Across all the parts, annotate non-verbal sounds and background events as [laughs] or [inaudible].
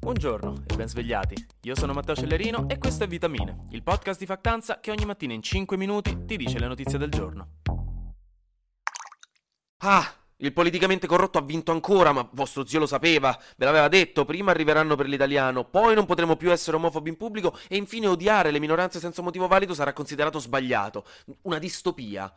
Buongiorno e ben svegliati. Io sono Matteo Cellerino e questo è Vitamine, il podcast di Factanza che ogni mattina in 5 minuti ti dice le notizie del giorno. Ah, il politicamente corrotto ha vinto ancora, ma vostro zio lo sapeva, ve l'aveva detto, prima arriveranno per l'italiano, poi non potremo più essere omofobi in pubblico e infine odiare le minoranze senza motivo valido sarà considerato sbagliato. Una distopia.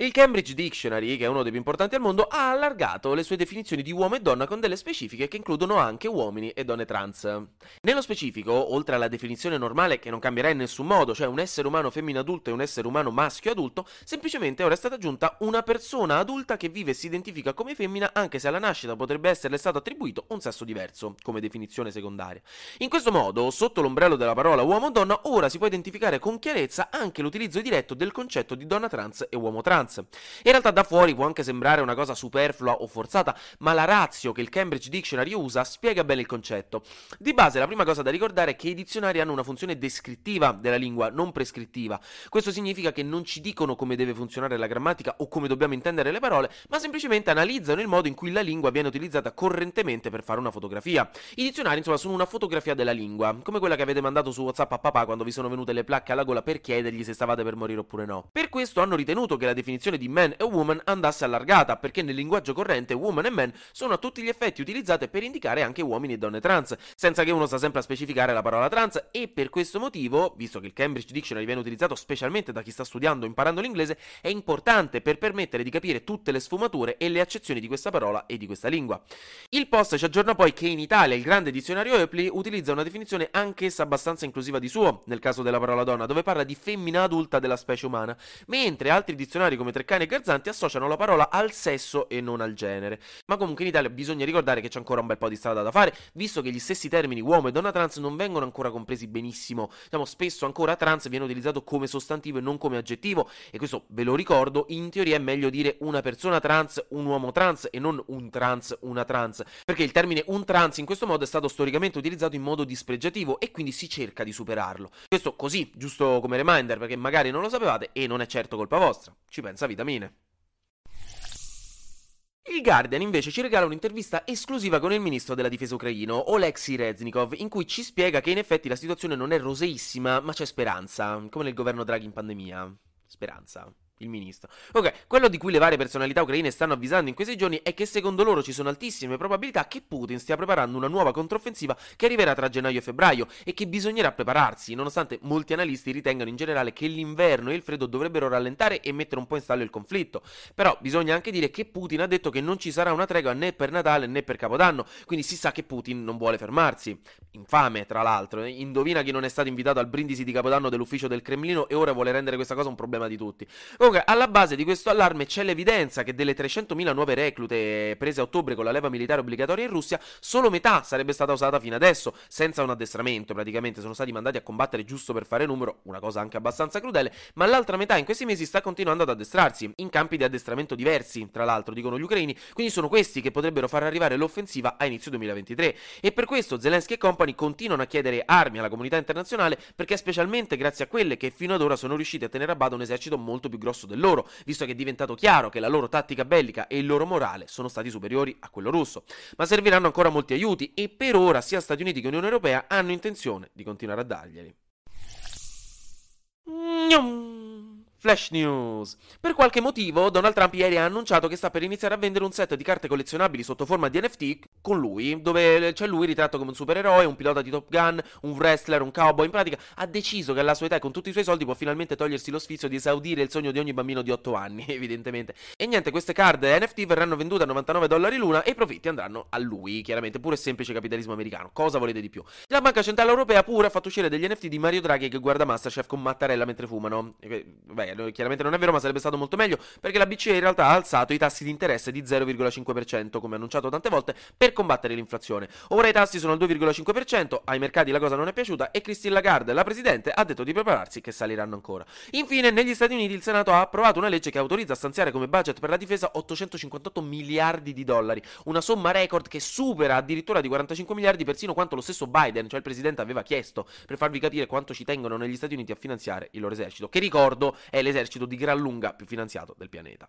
Il Cambridge Dictionary, che è uno dei più importanti al mondo, ha allargato le sue definizioni di uomo e donna con delle specifiche che includono anche uomini e donne trans. Nello specifico, oltre alla definizione normale che non cambierà in nessun modo, cioè un essere umano femmina adulto e un essere umano maschio adulto, semplicemente ora è stata aggiunta una persona adulta che vive e si identifica come femmina anche se alla nascita potrebbe esserle stato attribuito un sesso diverso, come definizione secondaria. In questo modo, sotto l'ombrello della parola uomo-donna, ora si può identificare con chiarezza anche l'utilizzo diretto del concetto di donna trans e uomo trans trans. In realtà da fuori può anche sembrare una cosa superflua o forzata, ma la razio che il Cambridge Dictionary usa spiega bene il concetto. Di base la prima cosa da ricordare è che i dizionari hanno una funzione descrittiva della lingua, non prescrittiva. Questo significa che non ci dicono come deve funzionare la grammatica o come dobbiamo intendere le parole, ma semplicemente analizzano il modo in cui la lingua viene utilizzata correntemente per fare una fotografia. I dizionari insomma sono una fotografia della lingua, come quella che avete mandato su WhatsApp a papà quando vi sono venute le placche alla gola per chiedergli se stavate per morire oppure no. Per questo hanno ritenuto che la definizione definizione di man e woman andasse allargata, perché nel linguaggio corrente woman e man sono a tutti gli effetti utilizzate per indicare anche uomini e donne trans, senza che uno sta sempre a specificare la parola trans e per questo motivo, visto che il Cambridge Dictionary viene utilizzato specialmente da chi sta studiando o imparando l'inglese, è importante per permettere di capire tutte le sfumature e le accezioni di questa parola e di questa lingua. Il post ci aggiorna poi che in Italia il grande dizionario Eupli utilizza una definizione anch'essa abbastanza inclusiva di suo, nel caso della parola donna, dove parla di femmina adulta della specie umana, mentre altri dizionari come Treccani e Garzanti associano la parola al sesso e non al genere. Ma comunque in Italia bisogna ricordare che c'è ancora un bel po' di strada da fare, visto che gli stessi termini uomo e donna trans non vengono ancora compresi benissimo. Diciamo, spesso ancora trans viene utilizzato come sostantivo e non come aggettivo, e questo ve lo ricordo, in teoria è meglio dire una persona trans, un uomo trans e non un trans, una trans, perché il termine un trans in questo modo è stato storicamente utilizzato in modo dispregiativo e quindi si cerca di superarlo. Questo così, giusto come reminder, perché magari non lo sapevate e non è certo colpa vostra. Ci pensa vitamine. Il Guardian invece ci regala un'intervista esclusiva con il ministro della difesa ucraino, Oleksiy Reznikov, in cui ci spiega che in effetti la situazione non è roseissima, ma c'è speranza, come nel governo Draghi in pandemia. Speranza il ministro. Ok, quello di cui le varie personalità ucraine stanno avvisando in questi giorni è che secondo loro ci sono altissime probabilità che Putin stia preparando una nuova controffensiva che arriverà tra gennaio e febbraio e che bisognerà prepararsi, nonostante molti analisti ritengano in generale che l'inverno e il freddo dovrebbero rallentare e mettere un po' in stallo il conflitto. Però bisogna anche dire che Putin ha detto che non ci sarà una tregua né per Natale né per Capodanno, quindi si sa che Putin non vuole fermarsi. Infame, tra l'altro, eh? indovina chi non è stato invitato al brindisi di Capodanno dell'ufficio del Cremlino e ora vuole rendere questa cosa un problema di tutti. Comunque, alla base di questo allarme c'è l'evidenza che delle 300.000 nuove reclute prese a ottobre con la leva militare obbligatoria in Russia, solo metà sarebbe stata usata fino adesso, senza un addestramento, praticamente sono stati mandati a combattere giusto per fare numero, una cosa anche abbastanza crudele, ma l'altra metà in questi mesi sta continuando ad addestrarsi, in campi di addestramento diversi, tra l'altro, dicono gli ucraini, quindi sono questi che potrebbero far arrivare l'offensiva a inizio 2023. E per questo Zelensky e compagni continuano a chiedere armi alla comunità internazionale, perché specialmente grazie a quelle che fino ad ora sono riusciti a tenere a bada un esercito molto più grosso del loro, visto che è diventato chiaro che la loro tattica bellica e il loro morale sono stati superiori a quello russo. Ma serviranno ancora molti aiuti e per ora sia Stati Uniti che Unione Europea hanno intenzione di continuare a darglieli. Flash News. Per qualche motivo, Donald Trump ieri ha annunciato che sta per iniziare a vendere un set di carte collezionabili sotto forma di NFT con lui, dove c'è lui ritratto come un supereroe, un pilota di Top Gun, un wrestler, un cowboy. In pratica ha deciso che alla sua età e con tutti i suoi soldi può finalmente togliersi lo sfizio di esaudire il sogno di ogni bambino di 8 anni, [laughs] evidentemente. E niente, queste card NFT verranno vendute a 99 dollari l'una e i profitti andranno a lui, chiaramente, pure semplice capitalismo americano. Cosa volete di più? La Banca Centrale Europea pure ha fatto uscire degli NFT di Mario Draghi che guarda Masterchef con Mattarella mentre fumano. E, beh, chiaramente non è vero, ma sarebbe stato molto meglio, perché la BCE in realtà ha alzato i tassi di interesse di 0,5%, come annunciato tante volte, per combattere l'inflazione. Ora i tassi sono al 2,5%, ai mercati la cosa non è piaciuta e Christine Lagarde, la presidente, ha detto di prepararsi che saliranno ancora. Infine, negli Stati Uniti il Senato ha approvato una legge che autorizza a stanziare come budget per la difesa 858 miliardi di dollari, una somma record che supera addirittura di 45 miliardi persino quanto lo stesso Biden, cioè il presidente, aveva chiesto, per farvi capire quanto ci tengono negli Stati Uniti a finanziare il loro esercito, che ricordo è l'esercito di gran lunga più finanziato del pianeta.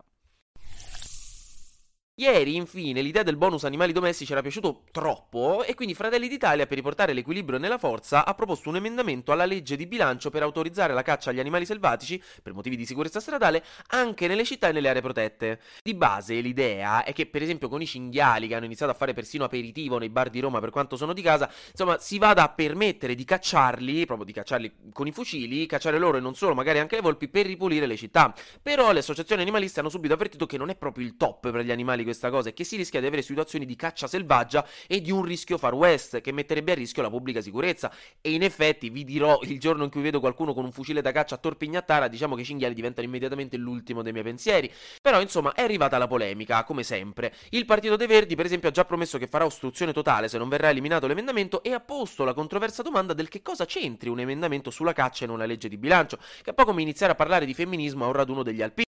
Ieri, infine, l'idea del bonus animali domestici era piaciuto troppo e quindi Fratelli d'Italia, per riportare l'equilibrio nella forza, ha proposto un emendamento alla legge di bilancio per autorizzare la caccia agli animali selvatici, per motivi di sicurezza stradale, anche nelle città e nelle aree protette. Di base, l'idea è che, per esempio, con i cinghiali che hanno iniziato a fare persino aperitivo nei bar di Roma per quanto sono di casa, insomma, si vada a permettere di cacciarli, proprio di cacciarli con i fucili, cacciare loro e non solo, magari anche le volpi, per ripulire le città. Però le associazioni animaliste hanno subito avvertito che non è proprio il top per gli animali questa cosa e che si rischia di avere situazioni di caccia selvaggia e di un rischio far west che metterebbe a rischio la pubblica sicurezza. E in effetti vi dirò il giorno in cui vedo qualcuno con un fucile da caccia a Torpignattara, diciamo che i cinghiali diventano immediatamente l'ultimo dei miei pensieri. Però insomma è arrivata la polemica, come sempre. Il Partito dei Verdi, per esempio, ha già promesso che farà ostruzione totale se non verrà eliminato l'emendamento e ha posto la controversa domanda del che cosa c'entri un emendamento sulla caccia in una legge di bilancio, che è un come iniziare a parlare di femminismo a un raduno degli alpini.